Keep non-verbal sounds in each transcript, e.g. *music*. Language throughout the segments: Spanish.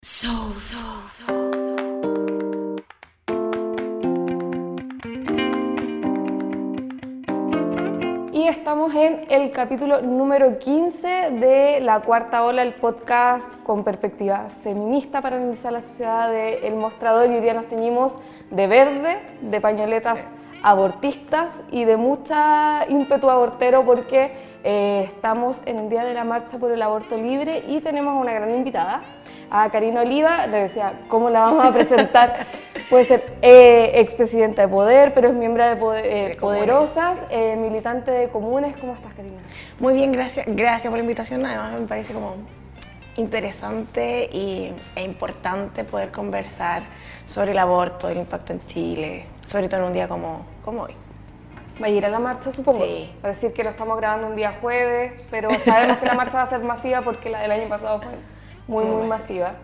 Soul. Y estamos en el capítulo número 15 de La Cuarta Ola, el podcast con perspectiva feminista para analizar la sociedad de El Mostrador. Y hoy día nos teñimos de verde, de pañoletas abortistas y de mucha ímpetu abortero porque eh, estamos en el día de la marcha por el aborto libre y tenemos una gran invitada, a Karina Oliva. Le decía, ¿cómo la vamos a presentar? *laughs* Puede ser eh, expresidenta de Poder, pero es miembro de, eh, Poderosas, eh, militante de Comunes. ¿Cómo estás, Karina? Muy bien, gracias, gracias por la invitación. Además, me parece como interesante y, e importante poder conversar sobre el aborto, el impacto en Chile, sobre todo en un día como, como hoy. Va a ir a la marcha, supongo. Sí. Va a decir que lo estamos grabando un día jueves, pero sabemos que la marcha va a ser masiva porque la del año pasado fue muy, muy, Muy masiva.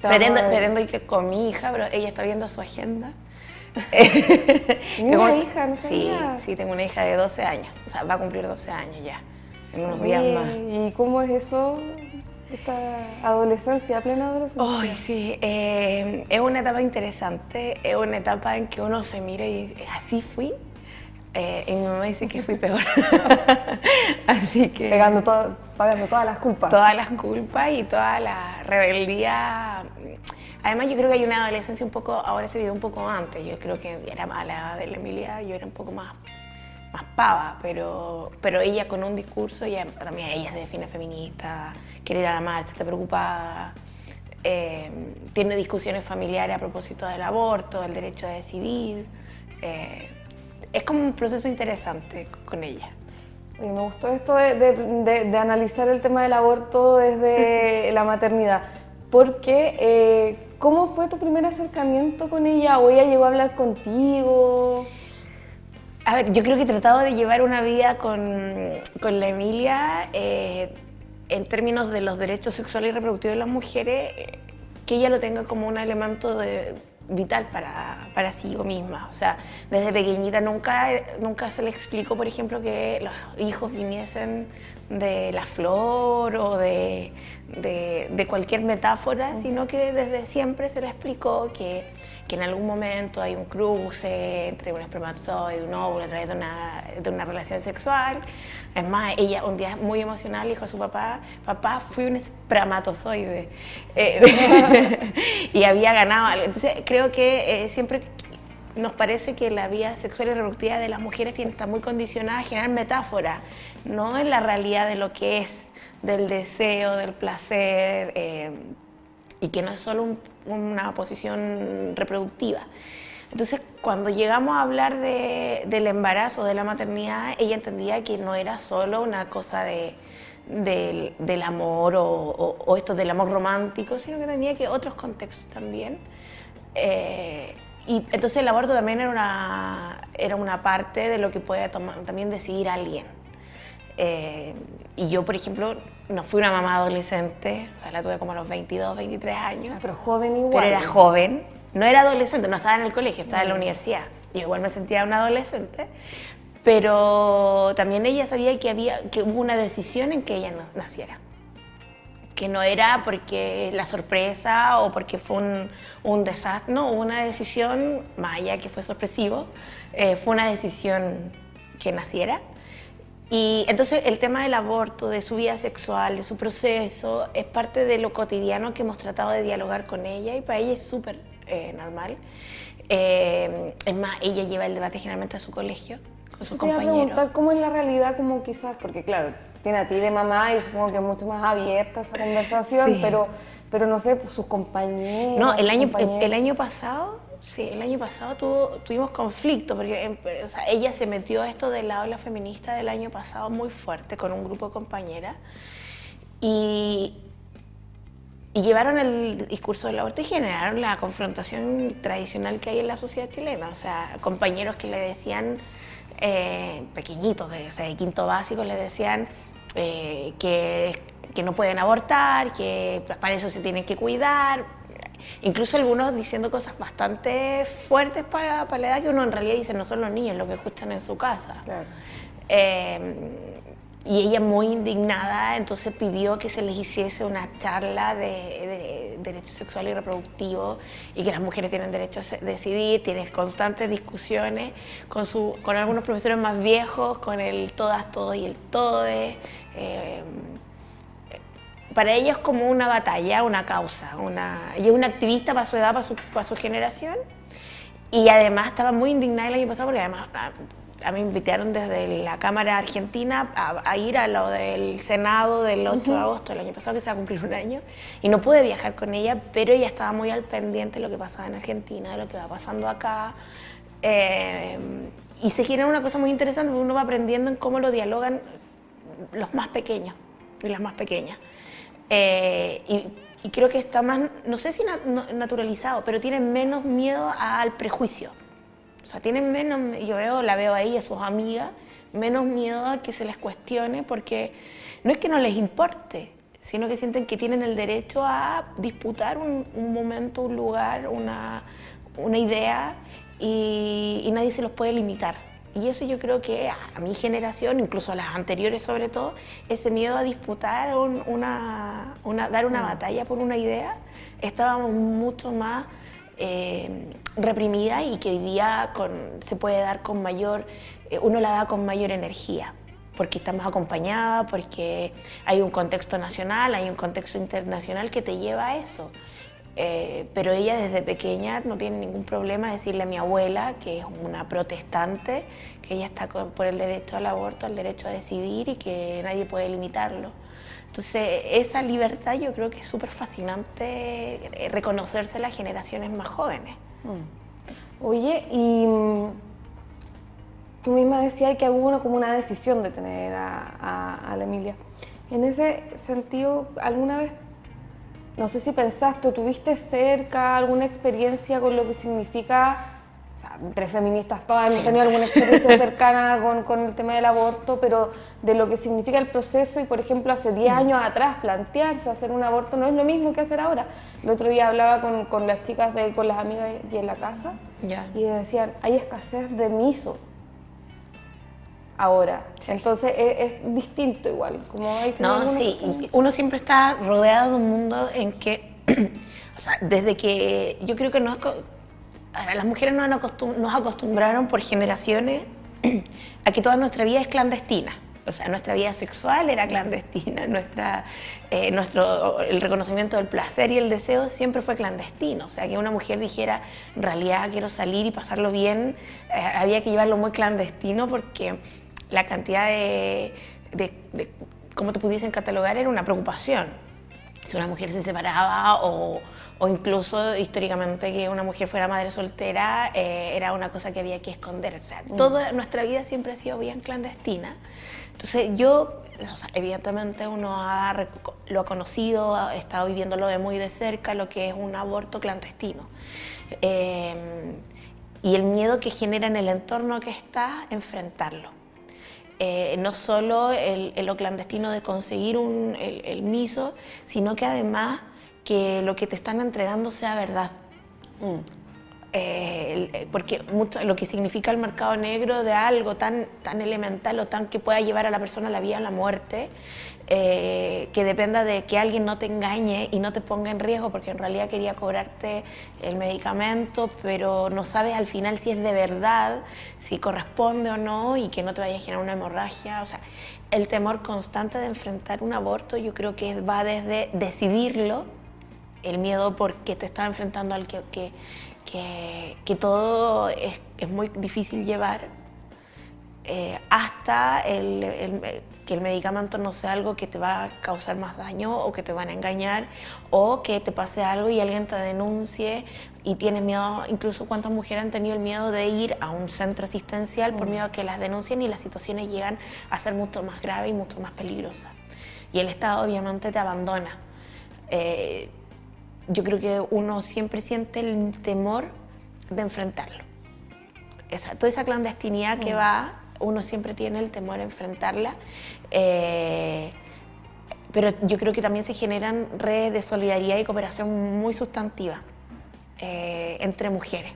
Te Pretendo, pretendo ir con mi hija, pero ella está viendo su agenda. *laughs* Una Como- hija, no Sí, sabía. sí, tengo una hija de 12 años. O sea, va a cumplir 12 años ya, en unos días más. ¿Y cómo es eso? Esta adolescencia, plena adolescencia. Ay, sí, eh, es una etapa interesante, es una etapa en que uno se mira y así fui. Eh, y mi mamá dice que fui peor. *laughs* así que Pegando todo- pagando todas las culpas. todas las culpas y toda la rebeldía. Además, yo creo que hay una adolescencia un poco, ahora se vive un poco antes. Yo creo que era a la edad de la Emilia, yo era un poco más, más pava, pero, pero ella con un discurso, ella, también ella se define feminista, quiere ir a la marcha, está preocupada, eh, tiene discusiones familiares a propósito del aborto, del derecho a decidir. eh, es como un proceso interesante con ella. Oye, me gustó esto de, de- de- de analizar el tema del aborto desde *laughs* la maternidad. Porque, eh, ¿cómo fue tu primer acercamiento con ella? ¿O ella llegó a hablar contigo? A ver, yo creo que he tratado de llevar una vida con, con la Emilia eh, en términos de los derechos sexuales y reproductivos de las mujeres, eh, que ella lo tenga como un elemento de- vital para, para sí misma. O sea, desde pequeñita nunca, nunca se le explicó, por ejemplo, que los hijos viniesen de la flor o de, de- de cualquier metáfora, sino que desde siempre se le explicó que, que en algún momento hay un cruce entre un espermatozoide y un óvulo a través de una, de una relación sexual. Es más, ella un día muy emocional dijo a su papá, papá, fui un espermatozoide. Eh, *laughs* y había ganado. Entonces creo que eh, siempre nos parece que la vida sexual y reproductiva de las mujeres tiene estar muy condicionada a generar metáfora, no en la realidad de lo que es, del deseo, del placer, eh, y que no es solo un- una posición reproductiva. Entonces, cuando llegamos a hablar de- del embarazo, de la maternidad, ella entendía que no era solo una cosa de, del, del amor o, o- o esto del amor romántico, sino que tenía que otros contextos también. Eh, y entonces el aborto también era una, era una parte de lo que puede tomar- también decidir alguien. Eh, y yo, por ejemplo, no fui una mamá adolescente, o sea, la tuve como a los 22, 23 años. Ah, pero joven igual. Pero era joven, no era adolescente, no estaba en el colegio, estaba en la universidad. Yo igual me sentía una adolescente, pero también ella sabía que, había, que hubo una decisión en que ella naciera. Que no era porque la sorpresa o porque fue un, un desastre, no, hubo una decisión, más allá que fue sorpresivo, eh, fue una decisión que naciera. Y entonces el tema del aborto, de su vida sexual, de su proceso, es parte de lo cotidiano que hemos tratado de dialogar con ella y para ella es súper eh, normal. Eh, es más, ella lleva el debate generalmente a su colegio, con sus compañeros. preguntar cómo es la realidad, como quizás, porque claro, tiene a ti de mamá y supongo que es mucho más abierta esa conversación, Sí. pero, pero no sé, pues, sus compañeros. No, el año, el, el año pasado, sí, el año pasado tuvo- tuvimos conflicto, porque em, o sea, ella se metió a esto del aula feminista del año pasado muy fuerte con un grupo de compañeras y, y llevaron el discurso del aborto y generaron la confrontación tradicional que hay en la sociedad chilena. O sea, compañeros que le decían, eh, pequeñitos, de, o sea, de quinto básico, le decían eh, que, que no pueden abortar, que para eso se tienen que cuidar. Incluso algunos diciendo cosas bastante fuertes para, para la edad que uno en realidad dice no son los niños lo que escuchan en su casa. Claro. Eh, y ella muy indignada, entonces pidió que se les hiciese una charla de, derecho sexual y reproductivo y que las mujeres tienen derecho a decidir, tienes constantes discusiones con, su, con algunos profesores más viejos, con el todas, todos y el todes. Eh, para ella es como una batalla, una causa, una, ella es una activista para su edad, para su, para su generación y además estaba muy indignada el año pasado porque además a mí me invitaron desde la Cámara Argentina a, ir a lo del Senado del 8 de agosto del año pasado, que se va a cumplir un año, y no pude viajar con ella, pero ella estaba muy al pendiente de lo que pasaba en Argentina, de lo que va pasando acá. Eh, y se genera una cosa muy interesante, porque uno va aprendiendo en cómo lo dialogan los más pequeños y las más pequeñas. Eh, y, creo que está más, no sé si naturalizado, pero tienen menos miedo al prejuicio. O sea, tienen menos, yo veo, la veo ahí a sus amigas, menos miedo a que se les cuestione porque no es que no les importe, sino que sienten que tienen el derecho a disputar un, momento, un lugar, una, una idea y, nadie se los puede limitar. Y eso yo creo que a, mi generación, incluso a las anteriores sobre todo, ese miedo a disputar una, una, dar una mm. batalla por una idea, estábamos mucho más eh, reprimida y que hoy día se puede dar con mayor, eh, uno la da con mayor energía porque estamos acompañada, porque hay un contexto nacional, hay un contexto internacional que te lleva a eso. Eh, pero ella desde pequeña no tiene ningún problema decirle a mi abuela, que es una protestante, que ella está por el derecho al aborto, al derecho a decidir y que nadie puede limitarlo. Entonces, esa libertad yo creo que es súper fascinante eh, reconocerse las generaciones más jóvenes. Mm. Oye, y mm, tú misma decías que hubo como una decisión de tener a, la Emilia. En ese sentido, ¿alguna vez, no sé si pensaste o tuviste cerca alguna experiencia con lo que significa o sea, entre feministas todas hemos tenido alguna experiencia *laughs* cercana con, con, el tema del aborto, pero de lo que significa el proceso y, por ejemplo, hace 10 mm. años atrás plantearse hacer un aborto no es lo mismo que hacer ahora. El otro día hablaba con, con las chicas, de, con las amigas y en la casa, y decían, hay escasez de miso ahora. Entonces es, distinto igual. Como hay no, sí, uno siempre está rodeado de un mundo en que, *clears throat* o sea, desde que yo creo que no es las mujeres nos, nos acostumbraron por generaciones *clears throat* a que toda nuestra vida es clandestina. O sea, nuestra vida sexual era clandestina, *laughs* nuestra, eh, nuestro, el reconocimiento del placer y el deseo siempre fue clandestino. O sea, que una mujer dijera, en realidad quiero salir y pasarlo bien, eh, había que llevarlo muy clandestino porque la cantidad de, de, de, como te pudiesen catalogar, era una preocupación si una mujer se separaba o, o, incluso históricamente que una mujer fuera madre soltera eh, era una cosa que había que esconder. O sea, mm. toda nuestra vida siempre ha sido bien clandestina. Entonces yo, o sea, evidentemente uno ha, lo ha conocido, ha estado viviéndolo de muy de cerca, lo que es un aborto clandestino. Eh, y el miedo que genera en el entorno que está, enfrentarlo. Eh, no solo el, lo clandestino de conseguir el, miso, sino que además que lo que te están entregando sea verdad. Mm. Eh, eh, porque lo que significa el mercado negro de algo tan, tan elemental o tan que pueda llevar a la persona a la vida a la muerte, eh, que dependa de que alguien no te engañe y no te ponga en riesgo, porque en realidad quería cobrarte el medicamento, pero no sabes al final si es de verdad, si corresponde o no, y que no te vaya a generar una hemorragia. O sea, el temor constante de enfrentar un aborto yo creo que va desde decidirlo, el miedo porque te está enfrentando al que, que, que, todo es, es muy difícil llevar, eh, hasta el, que el medicamento no sea algo que te va a causar más daño o que te van a engañar o que te pase algo y alguien te denuncie y tienes miedo, incluso cuántas mujeres han tenido el miedo de ir a un centro asistencial por mm. miedo a que las denuncien y las situaciones llegan a ser mucho más graves y mucho más peligrosas. Y el Estado obviamente te abandona. Eh, yo creo que uno siempre siente el temor de enfrentarlo. Esa, toda esa clandestinidad que mm. va uno siempre tiene el temor a enfrentarla. Eh, pero yo creo que también se generan redes de solidaridad y cooperación muy sustantivas eh, entre mujeres.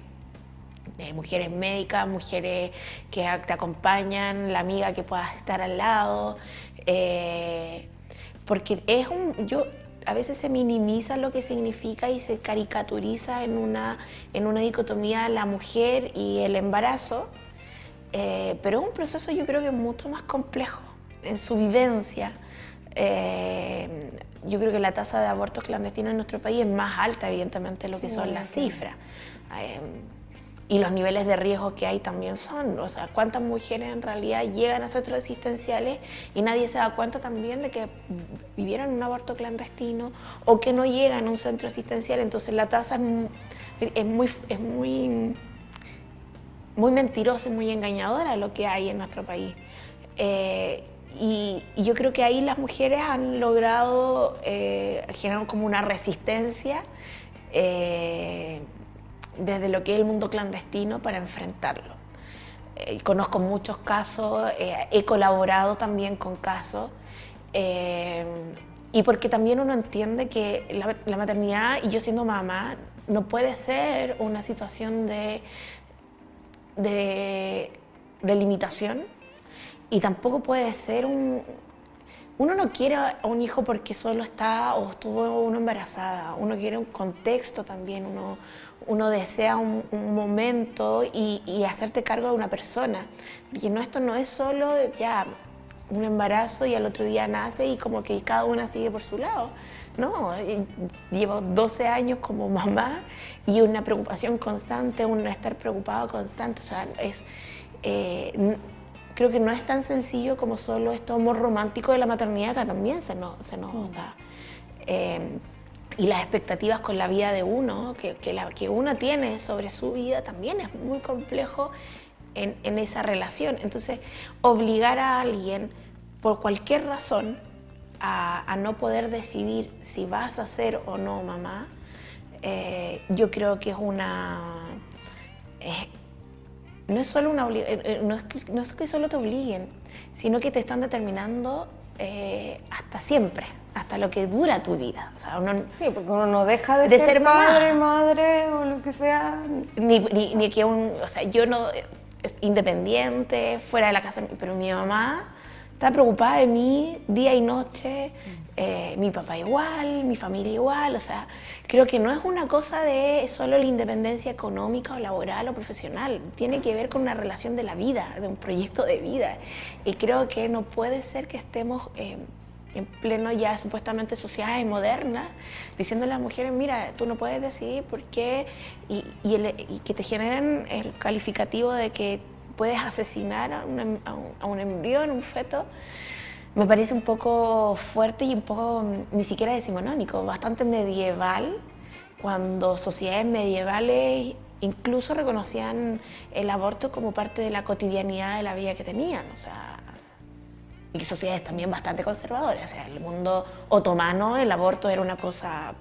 mujeres médicas, mujeres que te acompañan, la amiga que pueda estar al lado, Eh, porque es un, yo, a veces se minimiza lo que significa y se caricaturiza en una, en una dicotomía la mujer y el embarazo, eh, pero es un proceso yo creo que mucho más complejo en su vivencia. Eh, yo creo que la tasa de abortos clandestinos en nuestro país es más alta, evidentemente, de lo que son las cifras. Eh, y los niveles de riesgo que hay también son, o sea, cuántas mujeres en realidad llegan a centros asistenciales y nadie se da cuenta también de que vivieron un aborto clandestino o que no llegan a un centro asistencial, entonces la tasa es, muy, es muy, muy mentirosa y muy engañadora lo que hay en nuestro país. Eh, y, yo creo que ahí las mujeres han logrado eh, generar como una resistencia. Eh, desde lo que es el mundo clandestino para enfrentarlo. Eh, conozco muchos casos, he colaborado también con casos, y porque también uno entiende que la, maternidad, y yo siendo mamá, no puede ser una situación de, de, limitación, y tampoco puede ser un, uno no quiere a un hijo porque solo está o estuvo uno embarazada, uno quiere un contexto también, uno, uno desea un, momento y, hacerte cargo de una persona. Porque no, esto no es solo ya un embarazo y al otro día nace y como que cada una sigue por su lado. No, llevo 12 años como mamá y una preocupación constante, un estar preocupado constante. O sea, es, eh, creo que no es tan sencillo como solo esto amor romántico de la maternidad que también se nos, se nos mm. da. Eh, y las expectativas con la vida de uno, que, que, la, que uno tiene sobre su vida, también es muy complejo en, en, esa relación. Entonces, obligar a alguien, por cualquier razón, a, a no poder decidir si vas a ser o no mamá, eh, yo creo que es una... no es solo una eh, eh, no es, que, no es que solo te obliguen, sino que te están determinando hasta siempre hasta lo que dura tu vida. O sea, uno, sí, porque uno no deja de, ser, padre, madre o lo que sea. Ni, ni, que un, o sea, yo no, independiente, fuera de la casa, pero mi mamá está preocupada de mí día y noche, eh, mi papá igual, mi familia igual, o sea, creo que no es una cosa de solo la independencia económica o laboral o profesional, tiene que ver con una relación de la vida, de un proyecto de vida, y creo que no puede ser que estemos... Eh, en pleno ya supuestamente sociedades modernas, diciéndole a las mujeres, mira, tú no puedes decidir por qué, y, que te generen el calificativo de que puedes asesinar a, un, a un embrión, un feto, me parece un poco fuerte y un poco ni siquiera decimonónico, bastante medieval, cuando sociedades medievales incluso reconocían el aborto como parte de la cotidianidad de la vida que tenían. O sea, y sociedades también bastante conservadoras. O sea, el mundo otomano, el aborto era una cosa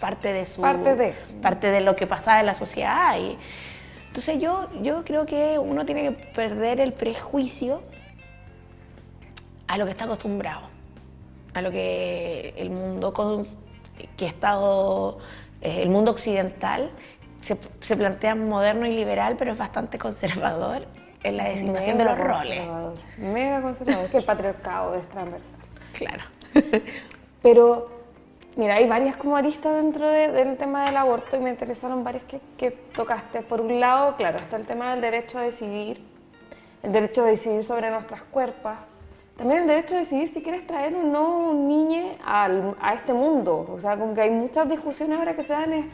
parte de su parte de parte de lo que pasaba en la sociedad y entonces yo yo creo que uno tiene que perder el prejuicio a lo que está acostumbrado a lo que el mundo que ha estado eh, el mundo occidental se, se plantea moderno y liberal pero es bastante conservador en la designación de los roles. Mega conservador, que el patriarcado es transversal. Claro. Pero, mira, hay varias como aristas dentro del tema del aborto y me interesaron varias que, que, tocaste. Por un lado, claro, está el tema del derecho a decidir, el derecho a decidir sobre nuestras cuerpos, también el derecho a decidir si quieres traer o no un niño a este mundo. O sea, como que hay muchas discusiones ahora que se dan, es,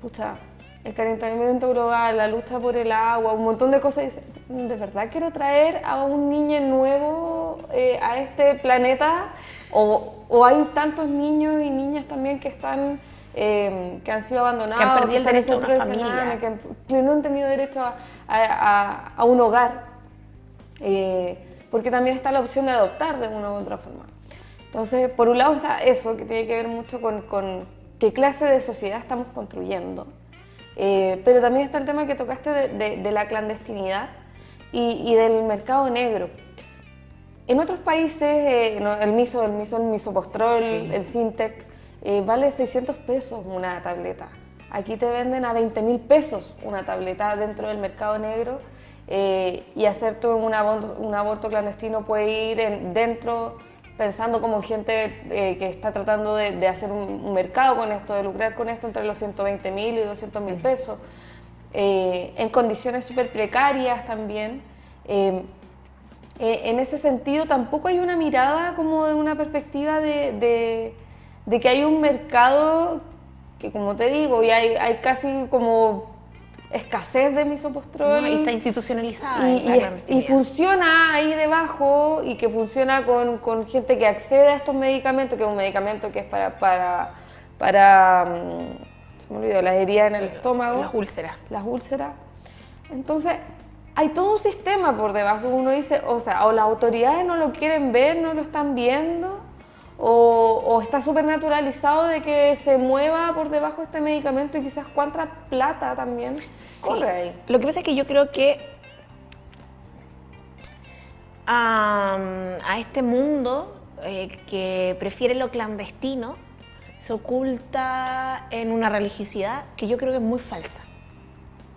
pucha, el calentamiento global, la lucha por el agua, un montón de cosas. ¿De verdad quiero traer a un niño nuevo eh, a este planeta? O, o, hay tantos niños y niñas también que están eh, que han sido abandonados, que han perdido el derecho a una familia, que, no han tenido derecho a, a, a un hogar, eh, porque también está la opción de adoptar de una u otra forma. Entonces, por un lado está eso, que tiene que ver mucho con, con qué clase de sociedad estamos construyendo. Eh, pero también está el tema que tocaste de, la clandestinidad y, del mercado negro. En otros países, eh, el miso, el miso, el misopostrol, el Sintec, eh, vale 600 pesos una tableta. Aquí te venden a 20 mil pesos una tableta dentro del mercado negro y hacerte un aborto, un aborto clandestino puede ir en, dentro pensando como gente que está tratando de, hacer un, mercado con esto, de lucrar con esto entre los 120 mil y 200 mil pesos, en condiciones súper precarias también. En ese sentido tampoco hay una mirada como de una perspectiva de de que hay un mercado que, como te digo, y hay, hay casi como escasez de misopostrol. y está institucionalizada. Y, funciona ahí debajo y que funciona con, con, gente que accede a estos medicamentos, que es un medicamento que es para, para, para mm, se me olvidó, las heridas en el estómago. Las úlceras. Las úlceras. Entonces, hay todo un sistema por debajo. Uno dice, o sea, o las autoridades no lo quieren ver, no lo están viendo, o, está súper naturalizado de que se mueva por debajo este medicamento y quizás cuánta plata también corre ahí. Lo que pasa es que yo creo que a este mundo eh, que prefiere lo clandestino se oculta en una religiosidad que yo creo que es muy falsa.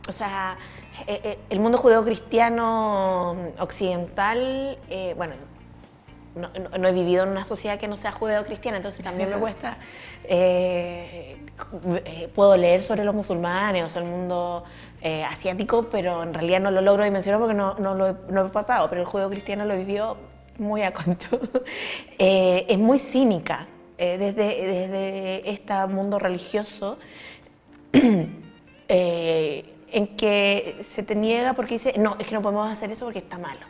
O sea, eh, eh, el mundo judeo-cristiano occidental, bueno, no, he vivido en una sociedad que no sea judeo-cristiana, entonces también me cuesta. Eh, eh, puedo leer sobre los musulmanes o sobre el mundo eh, asiático, pero en realidad no lo logro dimensionar porque no, no lo he, no he papado, pero el judeo-cristiano lo vivió muy a concho. *laughs* es muy cínica desde, desde este mundo religioso. *clears throat* en que se te niega porque dice, no, es que no podemos hacer eso porque está malo.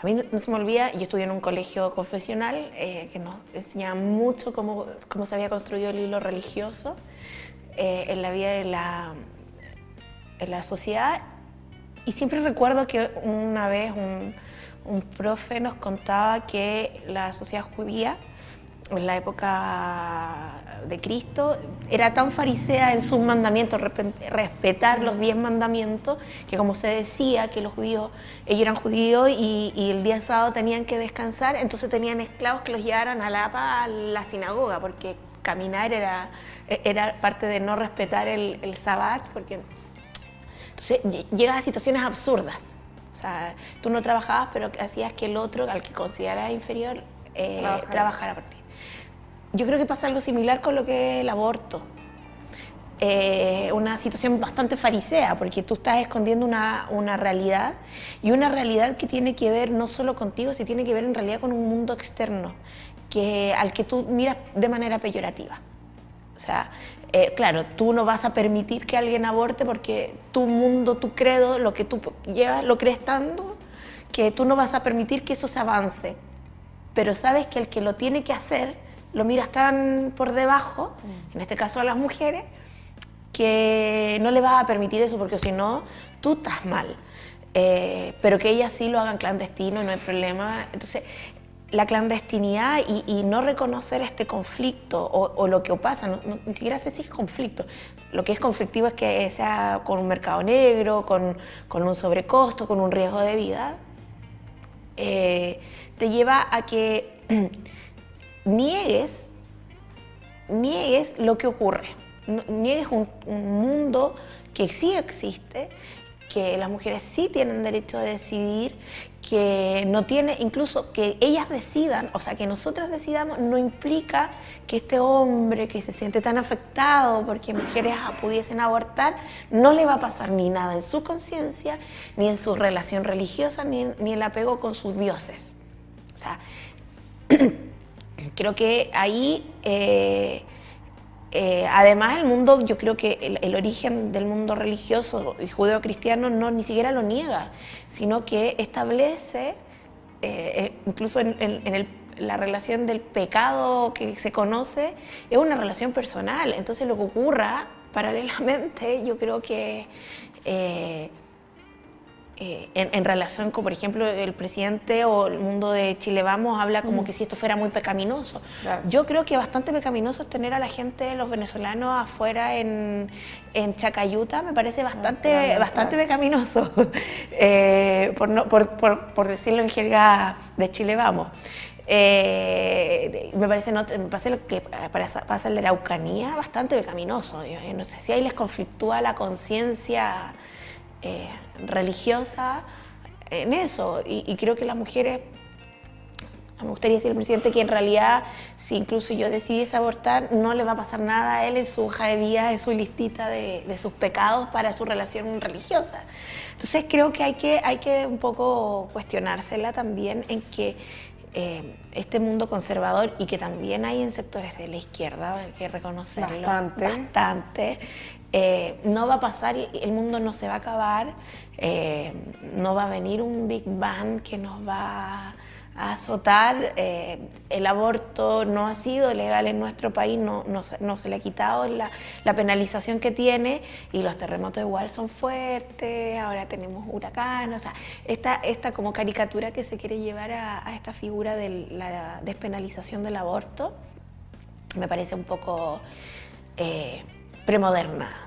A mí no, se me olvida, yo estudié en un colegio confesional eh, que nos enseñaba mucho cómo, cómo, se había construido el hilo religioso eh, en la vida de la, en la sociedad. Y siempre recuerdo que una vez un, un profe nos contaba que la sociedad judía en la época de Cristo, era tan farisea en sus mandamientos, respetar los diez mandamientos, que como se decía que los judíos, ellos eran judíos y, el día sábado tenían que descansar, entonces tenían esclavos que los llevaran a la, a la sinagoga, porque caminar era, era parte de no respetar el, el sabbat, porque entonces llegas a situaciones absurdas. O sea, tú no trabajabas, pero hacías que el otro, al que considerabas inferior, eh, trabajara por ti yo creo que pasa algo similar con lo que es el aborto. Eh, una situación bastante farisea, porque tú estás escondiendo una, una, realidad y una realidad que tiene que ver no solo contigo, sino tiene que ver en realidad con un mundo externo que, al que tú miras de manera peyorativa. O sea, eh, claro, tú no vas a permitir que alguien aborte porque tu mundo, tu credo, lo que tú llevas, lo crees tanto que tú no vas a permitir que eso se avance. Pero sabes que el que lo tiene que hacer lo miras tan por debajo, en este caso a las mujeres, que no le vas a permitir eso porque si no, tú estás mal. Eh, pero que ellas sí lo hagan clandestino y no hay problema. Entonces, la clandestinidad y, no reconocer este conflicto o, lo que pasa, ni siquiera sé si es conflicto. Lo que es conflictivo es que sea con un mercado negro, con, con un sobrecosto, con un riesgo de vida, eh, te lleva a que *clears throat* niegues, niegues lo que ocurre, niegues un, mundo que sí existe, que las mujeres sí tienen derecho a decidir, que no tiene, incluso que ellas decidan, o sea, que nosotras decidamos, no implica que este hombre que se siente tan afectado porque mujeres pudiesen abortar, no le va a pasar ni nada en su conciencia, ni en su relación religiosa, ni, ni el apego con sus dioses. O sea, *clears throat* creo que ahí, eh, eh, además el mundo, yo creo que el, origen del mundo religioso y judeo-cristiano no ni siquiera lo niega, sino que establece, eh, incluso en, la relación del pecado que se conoce, es una relación personal. Entonces lo que ocurra paralelamente, yo creo que eh, en, relación con, por ejemplo, el presidente o el mundo de Chile Vamos habla como que si esto fuera muy pecaminoso. Yo creo que bastante pecaminoso es tener a la gente, los venezolanos afuera en, en Chacayuta, me parece bastante, bastante pecaminoso, *laughs* eh, por, por, por, decirlo en jerga de Chile Vamos. Eh, me parece, no, me parece que pasa en la Araucanía bastante pecaminoso. no sé si ahí les conflictúa la conciencia eh, religiosa en eso. Y, creo que las mujeres, me gustaría decir al presidente que en realidad, si incluso yo decidiese abortar, no le va a pasar nada a él en su hoja de vida, en su listita de, sus pecados para su relación religiosa. Entonces creo que hay que, hay que un poco cuestionársela también en que eh, este mundo conservador y que también hay en sectores de la izquierda, hay que reconocerlo bastante, bastante eh, no va a pasar, el mundo no se va a acabar, eh, no va a venir un Big Bang que nos va a azotar. Eh, el aborto no ha sido legal en nuestro país, no, no, se le ha quitado la, penalización que tiene y los terremotos igual son fuertes, ahora tenemos huracanes, o sea, esta, esta como caricatura que se quiere llevar a esta figura de la despenalización del aborto me parece un poco premoderna.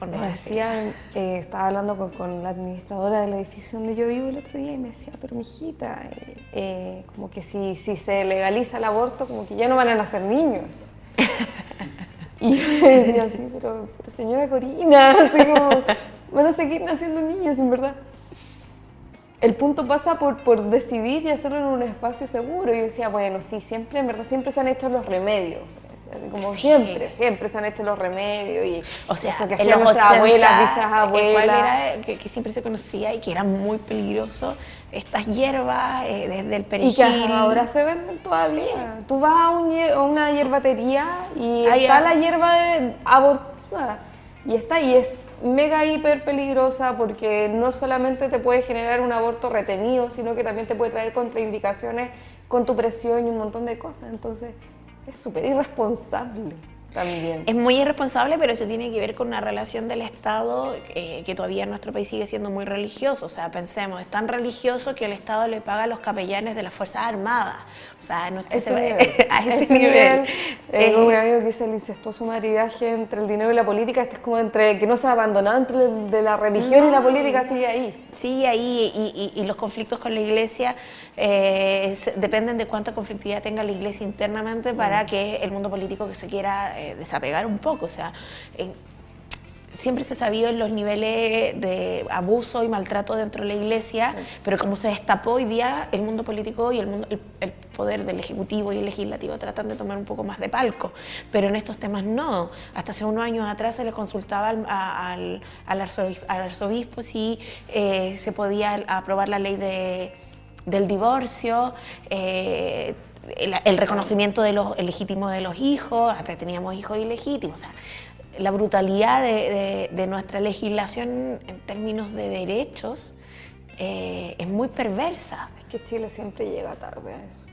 Me decían, eh, estaba hablando con, la administradora del edificio donde yo vivo el otro día y me decía, pero mijita, eh, eh, como que si, si se legaliza el aborto, como que ya no van a nacer niños. *laughs* y yo decía así, pero, señora Corina, así como, van a seguir naciendo niños, en verdad. El punto pasa por, por decidir y hacerlo en un espacio seguro. Y yo decía, bueno, sí, siempre, en verdad, siempre se han hecho los remedios como siempre, siempre se han hecho los remedios y o sea, eso que hacían nuestras abuelas, bisabuelas. que, que, siempre se conocía y que era muy peligroso, estas hierbas eh, desde el perejil. Y que ahora se venden todavía. Tú vas a, una hierbatería y está la hierba abortiva y está y es mega hiper peligrosa porque no solamente te puede generar un aborto retenido, sino que también te puede traer contraindicaciones con tu presión y un montón de cosas. Entonces, es súper irresponsable. También. Es muy irresponsable, pero eso tiene que ver con una relación del Estado eh, que todavía en nuestro país sigue siendo muy religioso. O sea, pensemos, es tan religioso que el Estado le paga a los capellanes de las Fuerzas Armadas. O sea, no ese *laughs* a ese, nivel. Eh, eh, un amigo que dice el incestuoso maridaje entre el dinero y la política, este es como entre que no se ha abandonado entre el, de la religión y la política, sigue ahí. Sigue ahí y, los conflictos con la iglesia dependen de cuánta conflictividad tenga la iglesia internamente para mm. que el mundo político que se quiera desapegar un poco. O sea, siempre se en los niveles de abuso y maltrato dentro de la iglesia, pero como se destapó hoy día, el mundo político y el, mundo, el, poder del ejecutivo y el legislativo tratan de tomar un poco más de palco, pero en estos temas no. Hasta hace unos años atrás se le consultaba al, al, arzobispo, si eh, se podía aprobar la ley de, del divorcio. Eh, el, reconocimiento de los legítimos de los hijos, hasta teníamos hijos ilegítimos. O sea, la brutalidad de, nuestra legislación en términos de derechos eh, es muy perversa. Es que Chile siempre llega tarde a eso.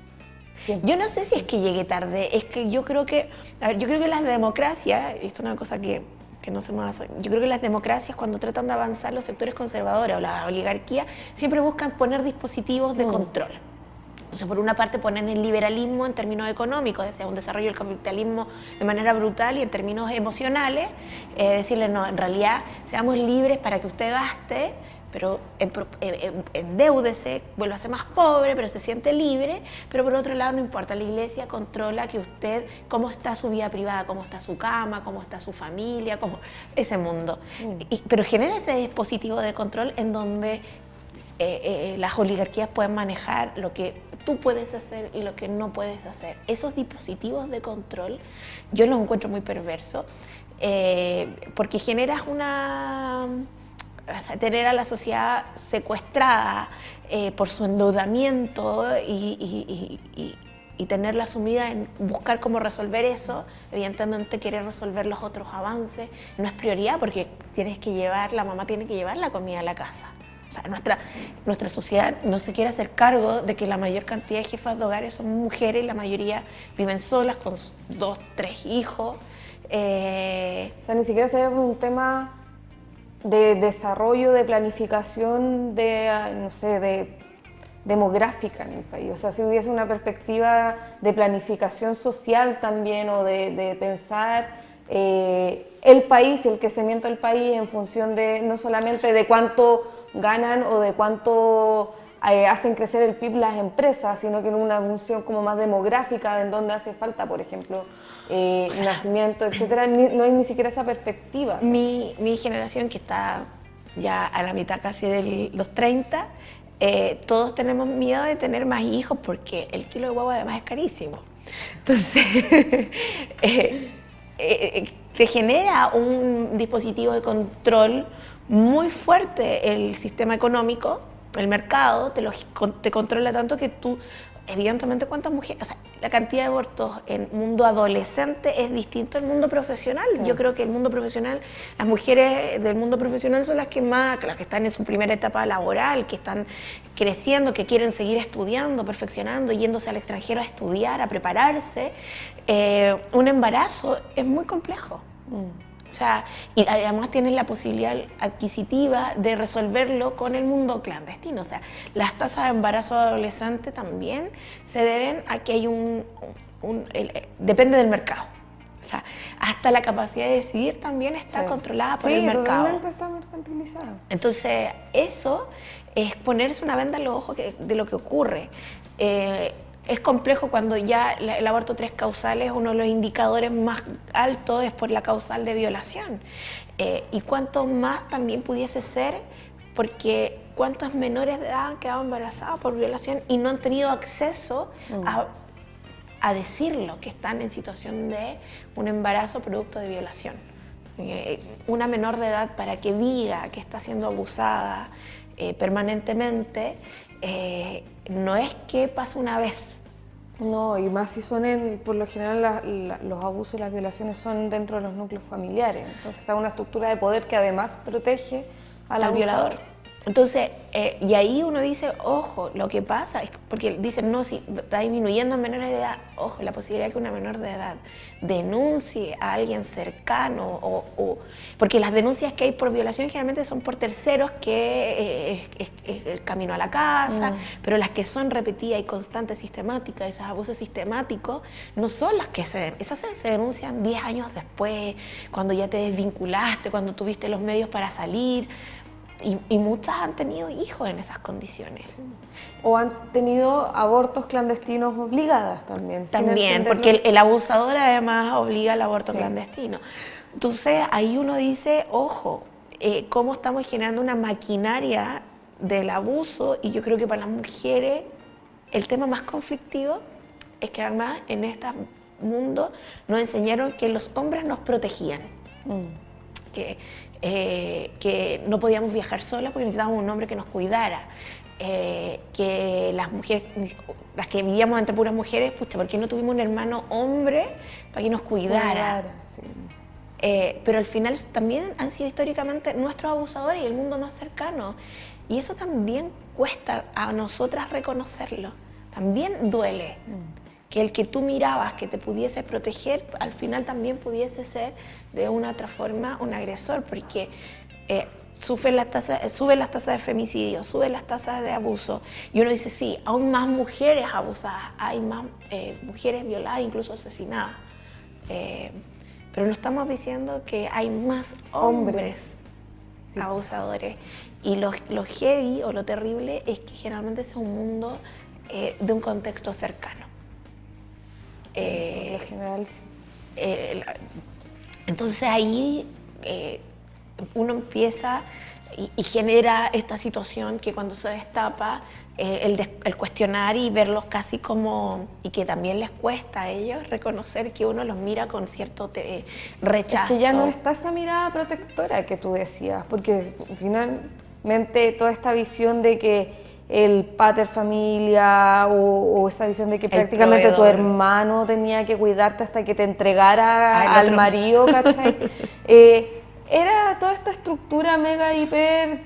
Yo no sé si es que llegue tarde, es que yo creo que, a ver, yo creo que las democracias, esto es una cosa que, que no se me va a yo creo que las democracias cuando tratan de avanzar los sectores conservadores o la oligarquía siempre buscan poner dispositivos de mm. control. Entonces, por una parte ponen el liberalismo en términos económicos, es decir, un desarrollo del capitalismo de manera brutal y en términos emocionales, eh, decirle, no, en realidad seamos libres para que usted gaste, pero endeúdese, vuelva a ser más pobre, pero se siente libre, pero por otro lado no importa, la iglesia controla que usted, cómo está su vida privada, cómo está su cama, cómo está su familia, cómo, ese mundo. Mm. pero genera ese dispositivo de control en donde eh, eh, las oligarquías pueden manejar lo que tú puedes hacer y lo que no puedes hacer. Esos dispositivos de control yo los encuentro muy perversos eh, porque generas una... tener a la sociedad secuestrada por su endeudamiento y, tenerla sumida en buscar cómo resolver eso, evidentemente querer resolver los otros avances, no es prioridad porque tienes que llevar, la mamá tiene que llevar la comida a la casa. O sea, nuestra, nuestra sociedad no se quiere hacer cargo de que la mayor cantidad de jefas de hogares son mujeres, la mayoría viven solas con dos, tres hijos. Eh, o sea, ni siquiera se ve un tema de desarrollo, de planificación, de, no sé, de demográfica en el país. O sea, si hubiese una perspectiva de planificación social también o de, pensar eh, el país, el crecimiento del país en función de no solamente de cuánto ganan o de cuánto eh, hacen crecer el PIB las empresas, sino que en una función como más demográfica, en donde hace falta, por ejemplo, eh, nacimiento, etcétera, no hay ni siquiera esa perspectiva. Mi, mi generación que está ya a la mitad casi de los 30, eh, todos tenemos miedo de tener más hijos porque el kilo de huevo además es carísimo. Entonces, *laughs* te genera un dispositivo de control muy fuerte el sistema económico, el mercado, te, lo, te controla tanto que tú evidentemente cuántas mujeres, o sea, la cantidad de abortos en mundo adolescente es distinto al mundo profesional. Yo creo que el mundo profesional, las mujeres del mundo profesional son las que más, las que están en su primera etapa laboral, que están creciendo, que quieren seguir estudiando, perfeccionando, yéndose al extranjero a estudiar, a prepararse. Eh, un embarazo es muy complejo. Mm. O sea, y además tienes la posibilidad adquisitiva de resolverlo con el mundo clandestino. O sea, las tasas de embarazo adolescente también se deben a que hay un... Eh, depende del mercado. O sea, hasta la capacidad de decidir también está controlada por el mercado. Totalmente está mercantilizada. Entonces, eso es ponerse una venda en los ojos de lo que ocurre. Eh, es complejo cuando ya el aborto tres causales, uno de los indicadores más altos es por la causal de violación. Eh, y cuánto más también pudiese ser, porque cuántas menores de edad han quedado embarazadas por violación y no han tenido acceso mm. a, a, decirlo, que están en situación de un embarazo producto de violación. Eh, una menor de edad para que diga que está siendo abusada eh, permanentemente eh, no es que pase una vez. No, y más si son en, por lo general los abusos y las violaciones son dentro de los núcleos familiares. Entonces está una estructura de poder que además protege al, violador. Entonces, eh, y ahí uno dice, ojo, lo que pasa es porque dicen, no, si está disminuyendo en menores de edad, ojo, la posibilidad de que una menor de edad denuncie a alguien cercano, o, porque las denuncias que hay por violación generalmente son por terceros, que eh, es, el camino a la casa, mm. pero las que son repetidas y constantes, sistemáticas, esos abusos sistemáticos, no son las que se, esas se, denuncian 10 años después, cuando ya te desvinculaste, cuando tuviste los medios para salir y, muchas han tenido hijos en esas condiciones. O han tenido abortos clandestinos obligadas también. También, porque el, abusador además obliga al aborto clandestino. Entonces ahí uno dice, ojo, eh, cómo estamos generando una maquinaria del abuso y yo creo que para las mujeres el tema más conflictivo es que además en este mundo nos enseñaron que los hombres nos protegían. Mm. Que eh, que no podíamos viajar solas porque necesitábamos un hombre que nos cuidara. Eh, que las mujeres, las que vivíamos entre puras mujeres, pucha, ¿por qué no tuvimos un hermano hombre para que nos cuidara? Eh, pero al final también han sido históricamente nuestros abusadores y el mundo más cercano. Y eso también cuesta a nosotras reconocerlo. También duele. Mm que el que tú mirabas que te pudiese proteger, al final también pudiese ser de una otra forma un agresor, porque eh, suben las tasas sube las tasas de femicidio, suben las tasas de abuso, y uno dice, sí, aún más mujeres abusadas, hay más eh, mujeres violadas, incluso asesinadas. Eh, pero no estamos diciendo que hay más hombres, abusadores. Y lo, lo, heavy o lo terrible es que generalmente es un mundo de un contexto cercano. Eh, general, eh, entonces ahí eh, uno empieza y, genera esta situación que cuando se destapa el, cuestionar y verlos casi como, y que también les cuesta a ellos reconocer que uno los mira con cierto rechazo. Es que ya no está esa mirada protectora que tú decías, porque finalmente toda esta visión de que el pater familia o, esa visión de que prácticamente tu hermano tenía que cuidarte hasta que te entregara al marido, *laughs* ¿cachai? Eh, era toda esta estructura mega hiper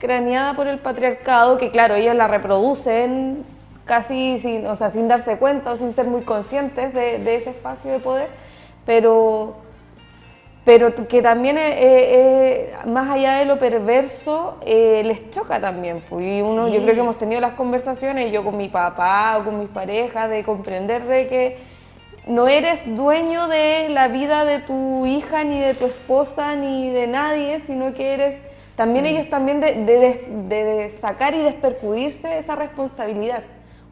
craneada por el patriarcado que claro, ellos la reproducen casi sin, o sea, sin darse cuenta o sin ser muy conscientes de, de ese espacio de poder, pero pero que también, eh, eh, más allá de lo perverso, eh, les choca también. Pues. Y uno, yo creo que hemos tenido las conversaciones, yo con mi papá o con mis parejas, de comprender de que no eres dueño de la vida de tu hija, ni de tu esposa, ni de nadie, sino que eres también mm. ellos también de, de, de, sacar y despercudirse esa responsabilidad.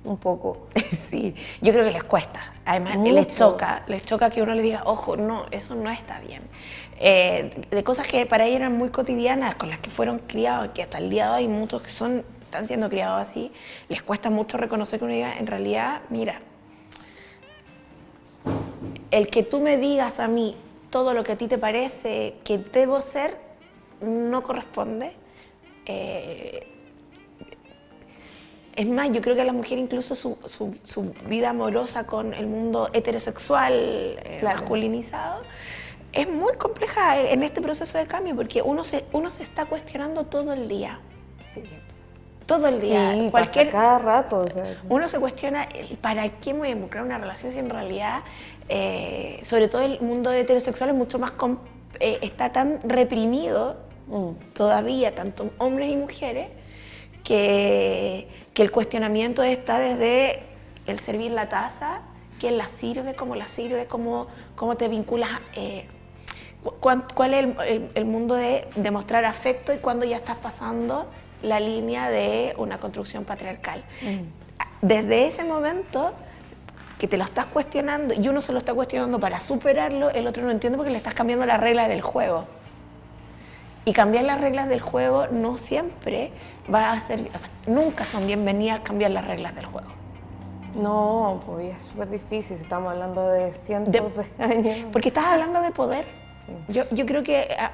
un poco. *laughs* Sí, yo creo que les cuesta. Además, les choca, les choca que uno les diga, ojo, no, eso no está bien. Eh, de cosas que para ellos eran muy cotidianas, con las que fueron criados, que hasta el día de hoy muchos que son, están siendo criados así, les cuesta mucho reconocer que uno diga, en realidad, mira, el que tú me digas a mí todo lo que a ti te parece que debo ser, no corresponde. Eh, es más, yo creo que a la mujer incluso su, su, vida amorosa con el mundo heterosexual eh, masculinizado es muy compleja en este proceso de cambio porque uno se, uno se está cuestionando todo el día. Sí. Todo el día. Sí, cualquier cada rato. Uno se cuestiona para qué me voy a involucrar una relación si en realidad, eh, sobre todo el mundo heterosexual es mucho más eh, está tan reprimido mm. todavía, tanto hombres y mujeres, que, que el cuestionamiento está desde el servir la taza, quién la sirve, cómo la sirve, cómo, cómo te vinculas, eh, cuál, es el, mundo de demostrar afecto y cuándo ya estás pasando la línea de una construcción patriarcal. Mm. Desde ese momento que te lo estás cuestionando y uno se lo está cuestionando para superarlo, el otro no entiende porque le estás cambiando las reglas del juego. Y cambiar las reglas del juego no siempre va a ser, o sea, nunca son bienvenidas cambiar las reglas del juego. No, pues es súper difícil, estamos hablando de cientos de, años. Porque estás hablando de poder. Yo, yo, creo que ah,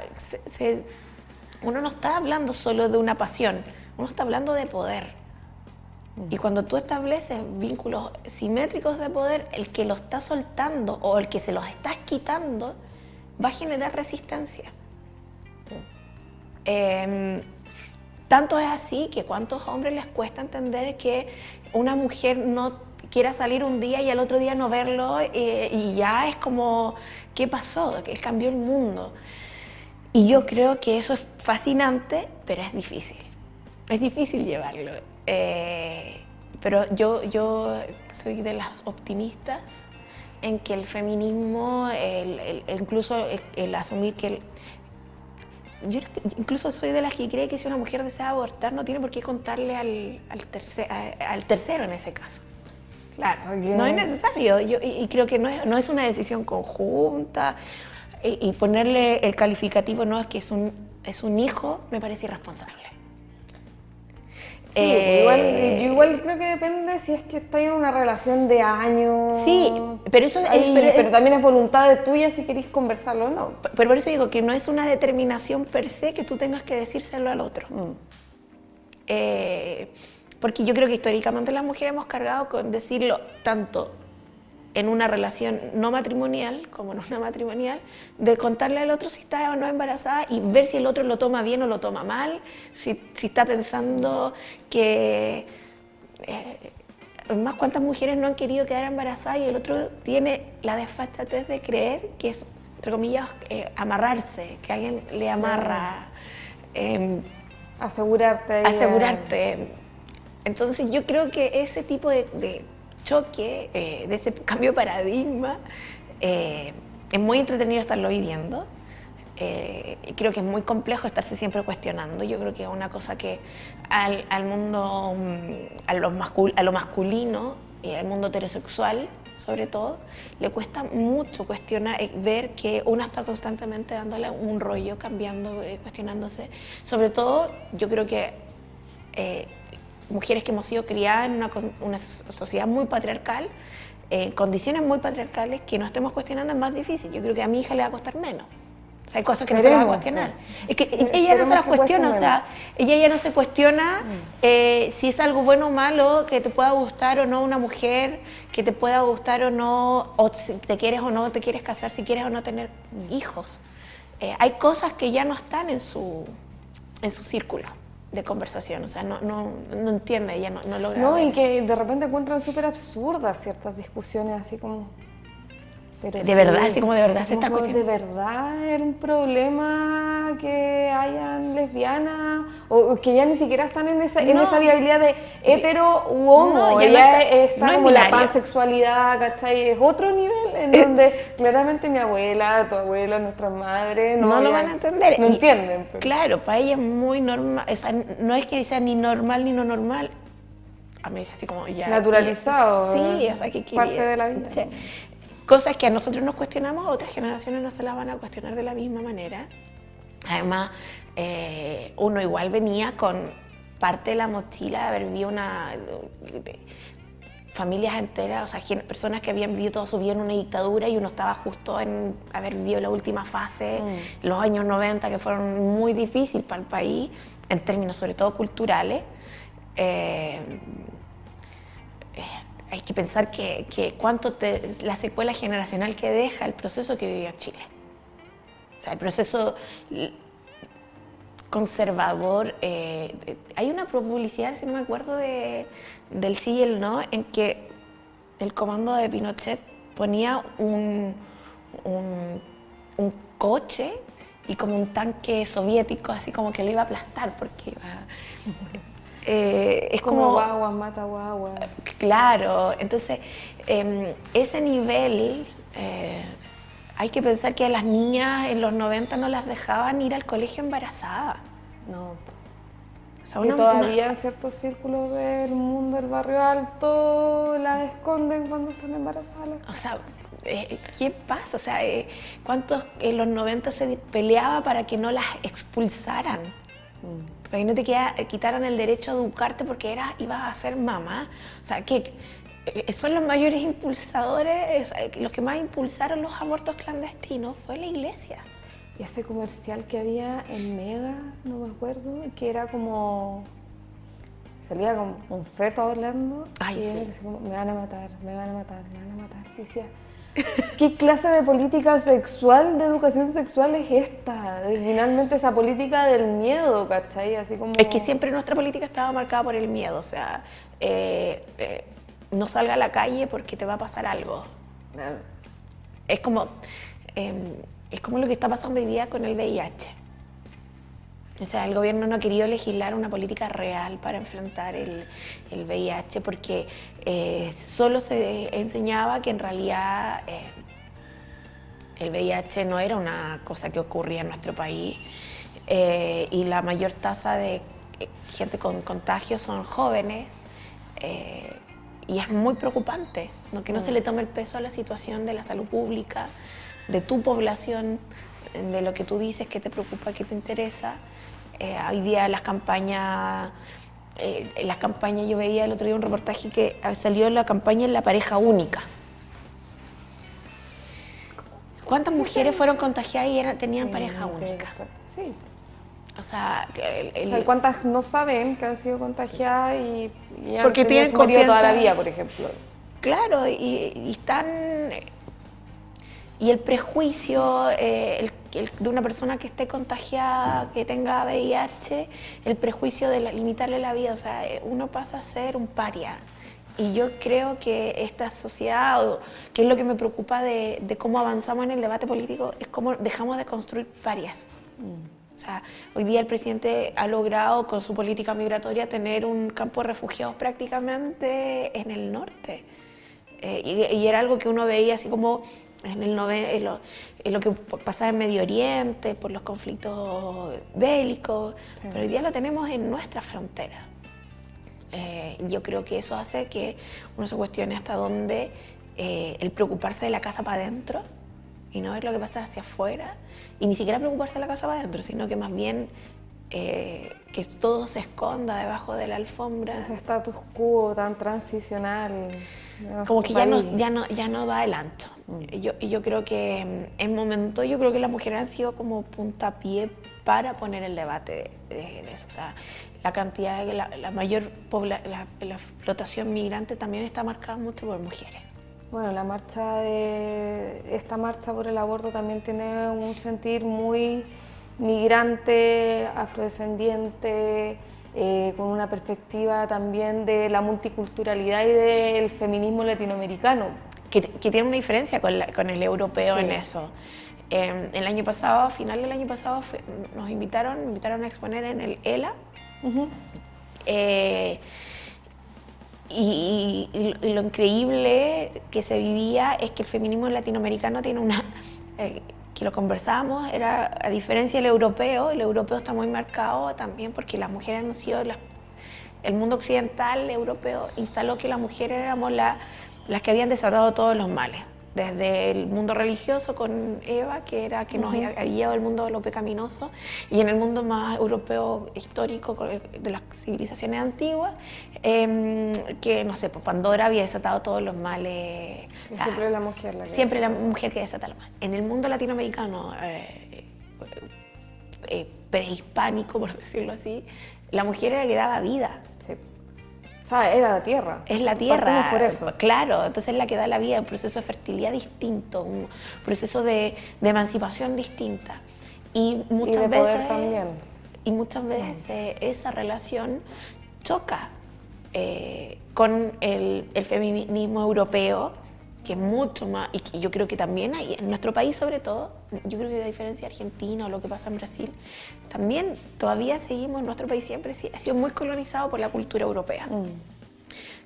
uno no está hablando solo de una pasión, uno está hablando de poder. Mm. Y cuando tú estableces vínculos simétricos de poder, el que lo está soltando o el que se los estás quitando va a generar resistencia. Em, tanto es así que cuántos hombres les cuesta entender que una mujer no quiera salir un día y al otro día no verlo eh, y ya es como, ¿qué pasó? Que cambió el mundo. Y yo creo que eso es fascinante, pero es difícil. Es difícil llevarlo. Eh, pero yo, yo soy de las optimistas en que el feminismo, incluso el asumir que el, yo incluso soy de las que cree que si una mujer desea abortar no tiene por qué contarle al, al, tercero en ese caso. Claro, no es necesario. Yo, y, creo que no es, no es, una decisión conjunta. Y, ponerle el calificativo no es que es un, es un hijo, me parece irresponsable. Sí, eh, igual, yo igual creo que depende si es que estoy en una relación de años. Sí, pero eso es, pero, también es voluntad de tuya si queréis conversarlo o no. Pero por eso digo que no es una determinación per se que tú tengas que decírselo al otro. Mm. Eh, porque yo creo que históricamente las mujeres hemos cargado con decirlo tanto en una relación no matrimonial como en una matrimonial, de contarle al otro si está o no embarazada y ver si el otro lo toma bien o lo toma mal, si, si está pensando que... Eh, más cuántas mujeres no han querido quedar embarazadas y el otro tiene la desfachatez de creer que es, entre comillas, eh, amarrarse, que alguien le amarra. Em, asegurarte. Asegurarte. Entonces yo creo que ese tipo de choque, eh, de ese cambio de paradigma, eh, es muy entretenido estarlo viviendo. Eh, creo que es muy complejo estarse siempre cuestionando. Yo creo que es una cosa que al, al mundo, mm, a lo, a lo masculino y al mundo heterosexual, sobre todo, le cuesta mucho cuestionar, ver que una está constantemente dándole un rollo, cambiando, cuestionándose. Sobre todo, yo creo que mujeres que hemos sido criadas en una, una sociedad muy patriarcal, en condiciones muy patriarcales, que no estemos cuestionando es más difícil. Yo creo que a mi hija le va a costar menos. O sea, hay cosas que no se van a cuestionar. Es que ella no se las cuestiona, o sea, ella ya no se cuestiona mm. eh, si es algo bueno o malo, que te pueda gustar o no una mujer, que te pueda gustar o no, o si te quieres o no te quieres casar, si quieres o no tener hijos. Eh, hay cosas que ya no están en su, en su círculo de conversación, o sea, no, no, no entiende, ella no, no logra. No, y que de repente encuentran súper absurdas ciertas discusiones, así como de verdad, así como de verdad se está De verdad era un problema que hayan lesbianas o que ya ni siquiera están en esa, en esa viabilidad de hetero u homo. Ella está, como la pansexualidad, ¿cachai? Es otro nivel en donde claramente mi abuela, tu abuela, nuestra madre no, lo van a entender. No entienden. Claro, para ella es muy normal, o sea, no es que sea ni normal ni no normal, a mí es así como ya... Naturalizado. Sí, o sea, que Parte de la vida. Sí. Cosas que a nosotros nos cuestionamos, otras generaciones no se las van a cuestionar de la misma manera. Además, eh, uno igual venía con parte de la mochila de haber vivido una... familias enteras, o sea, personas que habían vivido toda su vida en una dictadura y uno estaba justo en haber vivido la última fase, los años 90 que fueron muy difíciles para el país, en términos sobre todo culturales. Eh, eh, hay que pensar que, que cuánto te- la secuela generacional que deja el proceso que vivió Chile. O sea, el proceso conservador. eh, hay una publicidad, si no me acuerdo, de, del sí y el no, en que el comando de Pinochet ponía un, un, un coche y como un tanque soviético, así como que lo iba a aplastar, porque iba... Eh, es Como como... guagua, mata guagua. Claro, entonces eh, ese nivel, eh, hay que pensar que a las niñas en los 90 no las dejaban ir al colegio embarazadas. No. O sea, Y una- todavía en ciertos círculos del mundo del barrio alto las esconden cuando están embarazadas. o sea, eh, ¿qué pasa? O sea, ¿cuántos en los 90 se peleaba para que no las expulsaran? Para que no te queda- quitaran el derecho a educarte porque eras, ibas a ser mamá. O sea, que eh, son los mayores impulsadores, eh, los que más impulsaron los abortos clandestinos fue la iglesia. Y ese comercial que había en Mega, no me acuerdo, que era como. Salía con un feto hablando. Ay, y era como, me van a matar, me van a matar, me van a matar. Y decía, *laughs* ¿qué clase de política sexual, de educación sexual es esta? Finalmente esa política del miedo, ¿cachai? Así como. Es que siempre nuestra política estaba marcada por el miedo, o sea, eh, eh, no salga a la calle porque te va a pasar algo. Es como, eh, es como lo que está pasando hoy día con el VIH. O sea, el gobierno no ha querido legislar una política real para enfrentar el, el VIH porque eh, solo se enseñaba que en realidad eh, el VIH no era una cosa que ocurría en nuestro país eh, y la mayor tasa de gente con contagio son jóvenes y es muy preocupante ¿no? que no se le tome el peso a la situación de la salud pública, de tu población, de lo que tú dices que te preocupa, que te interesa. Eh, hoy día las campañas, eh, las campañas, yo veía el otro día un reportaje que salió la campaña en la pareja única. ¿Cuántas mujeres fueron contagiadas y eran- tenían Sí, pareja única? Sí. O sea, que el- O el- sea, ¿cuántas no saben que han sido contagiadas y, y han Porque tienen marido toda la confianza. vida, por ejemplo? Claro, y, y están. Y el prejuicio eh, el- de una persona que esté contagiada, que tenga VIH, el prejuicio de la- limitarle la vida, o sea, eh, uno pasa a ser un paria. Y yo creo que esta sociedad, que es lo que me preocupa de, de cómo avanzamos en el debate político, es cómo dejamos de construir parias. O sea, hoy día el presidente ha logrado con su política migratoria tener un campo de refugiados prácticamente en el norte. Eh, y, y era algo que uno veía así como en, el en lo, en lo que pasaba en Medio Oriente, por los conflictos bélicos, pero hoy día lo tenemos en nuestra frontera. Eh, yo creo que eso hace que uno se cuestione hasta dónde eh, el preocuparse de la casa para adentro y no ver lo que pasa hacia afuera, y ni siquiera preocuparse de la casa para adentro, sino que más bien eh, que todo se esconda debajo de la alfombra. Ese status quo tan transicional. Como que ya no, ya, no, ya no da el ancho. Y yo, y yo creo que mm, en momento, yo creo que las mujeres han sido como puntapié para poner el debate de, eso. O sea, la cantidad, la, la mayor pobla- la, la explotación migrante también está marcada mucho por mujeres. Bueno, la marcha de esta marcha por el aborto también tiene un sentir muy migrante, afrodescendiente, eh, con una perspectiva también de la multiculturalidad y del feminismo latinoamericano. Que, que tiene una diferencia con, la- con el europeo Sí. en eso. Eh, el año pasado, a final del año pasado, fue- nos invitaron, me invitaron a exponer en el ELA. Eh, y, y- y lo increíble que se vivía es que el feminismo latinoamericano tiene una, *laughs* eh, que lo conversábamos, era a diferencia del europeo, el europeo está muy marcado también porque las mujeres han sido las el mundo occidental europeo instaló que las mujeres éramos las que habían desatado todos los males desde el mundo religioso con Eva, que era que nos había llevado el mundo de lo pecaminoso, y en el mundo más europeo histórico de las civilizaciones antiguas, em, que no sé, pues Pandora había desatado todos los males. siempre la mujer la que Siempre la mujer que desata los males. En el mundo latinoamericano, eh, eh, prehispánico, *laughs* por decirlo así, la mujer era la que daba vida. O sea, era la tierra. Es la tierra. por eso. Claro, entonces es la que da la vida, un proceso de fertilidad distinto, un proceso de, emancipación distinta. Y muchas veces. también. Y muchas veces esa relación choca eh, con el, el, feminismo europeo, que es mucho más, y que yo creo que también hay, en nuestro país sobre todo, yo creo que a diferencia de Argentina o lo que pasa en Brasil, también todavía seguimos, nuestro país siempre ha sido muy colonizado por la cultura europea. Mm.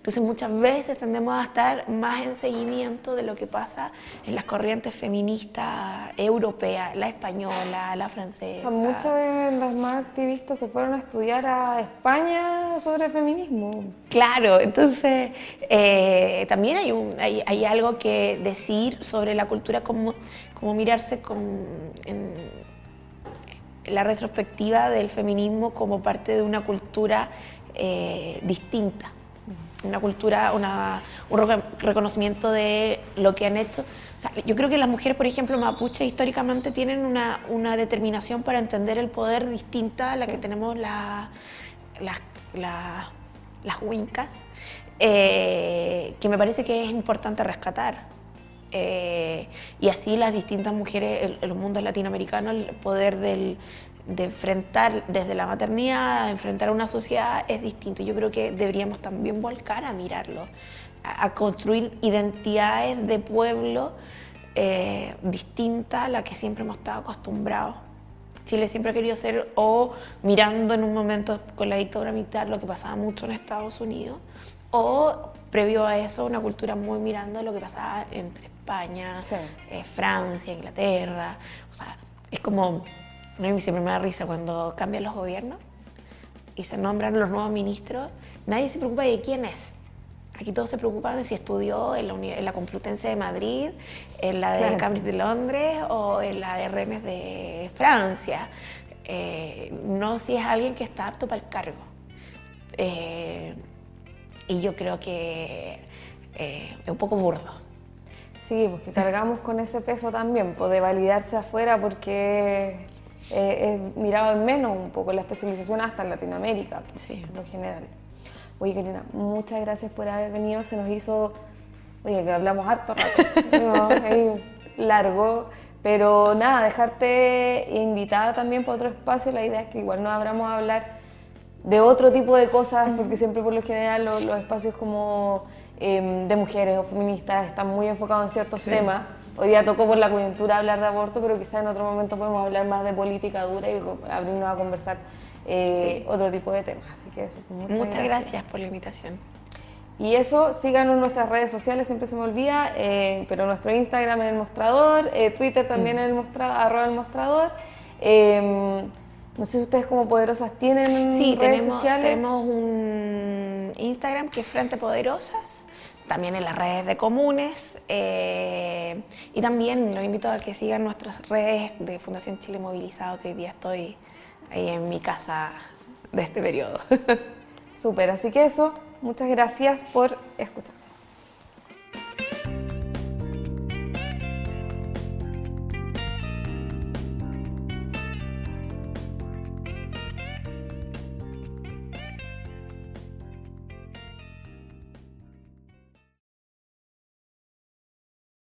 Entonces muchas veces tendemos a estar más en seguimiento de lo que pasa en las corrientes feministas europeas, la española, la francesa. muchas de las más activistas se fueron a estudiar a España sobre feminismo. Claro, entonces eh, también hay, un, hay, algo que decir sobre la cultura, como, como mirarse con, en, la retrospectiva del feminismo como parte de una cultura eh, distinta una cultura, una, un reconocimiento de lo que han hecho. yo creo que las mujeres, por ejemplo, mapuche históricamente tienen una, una determinación para entender el poder distinta a la que tenemos la, las huincas, eh, que me parece que es importante rescatar. Eh, y así las distintas mujeres en los mundos latinoamericanos, el poder del, de enfrentar desde la maternidad, enfrentar a una sociedad es distinto. Yo creo que deberíamos también volcar a mirarlo, a, construir identidades de pueblo eh, distintas a la que siempre hemos estado acostumbrados. Chile siempre ha querido ser o mirando en un momento con la dictadura militar lo que pasaba mucho en Estados Unidos, o previo a eso una cultura muy mirando lo que pasaba entre España, eh, Francia, Inglaterra. O sea, es como a mí siempre me da risa cuando cambian los gobiernos y se nombran los nuevos ministros, nadie se preocupa de quién es. Aquí todos se preocupan de si estudió en la, Complutense de Madrid, en la de Cambridge de Londres o en la de Rennes de Francia. Eh, no si es alguien que está apto para el cargo. Eh, y yo creo que eh, es un poco burdo. Sí, porque cargamos con ese peso también, pues, de validarse afuera porque eh, es mirado en menos un poco la especialización hasta en Latinoamérica, sí. en lo general. Oye, Karina, muchas gracias por haber venido. Se nos hizo, oye, que hablamos harto rato, *laughs* largo, pero nada, dejarte invitada también para otro espacio. La idea es que igual no abramos a hablar de otro tipo de cosas, porque siempre por lo general los, espacios como em, de mujeres o feministas están muy enfocados en ciertos temas Hoy día tocó por la coyuntura hablar de aborto, pero quizás en otro momento podemos hablar más de política dura y abrirnos a conversar eh, otro tipo de temas. Así que eso, muchas, muchas gracias. por la invitación. Y eso, síganos en nuestras redes sociales, siempre se me olvida, eh, pero nuestro Instagram en el mostrador, eh, Twitter también en el mostrador, arroba el mostrador. Em, no sé si ustedes como poderosas tienen sí, redes tenemos, sociales. tenemos un Instagram que es Frente Poderosas también en las redes de comunes eh, y también los invito a que sigan nuestras redes de Fundación Chile Movilizado, que hoy día estoy ahí en mi casa de este periodo. *laughs* Súper, así que eso, muchas gracias por escuchar.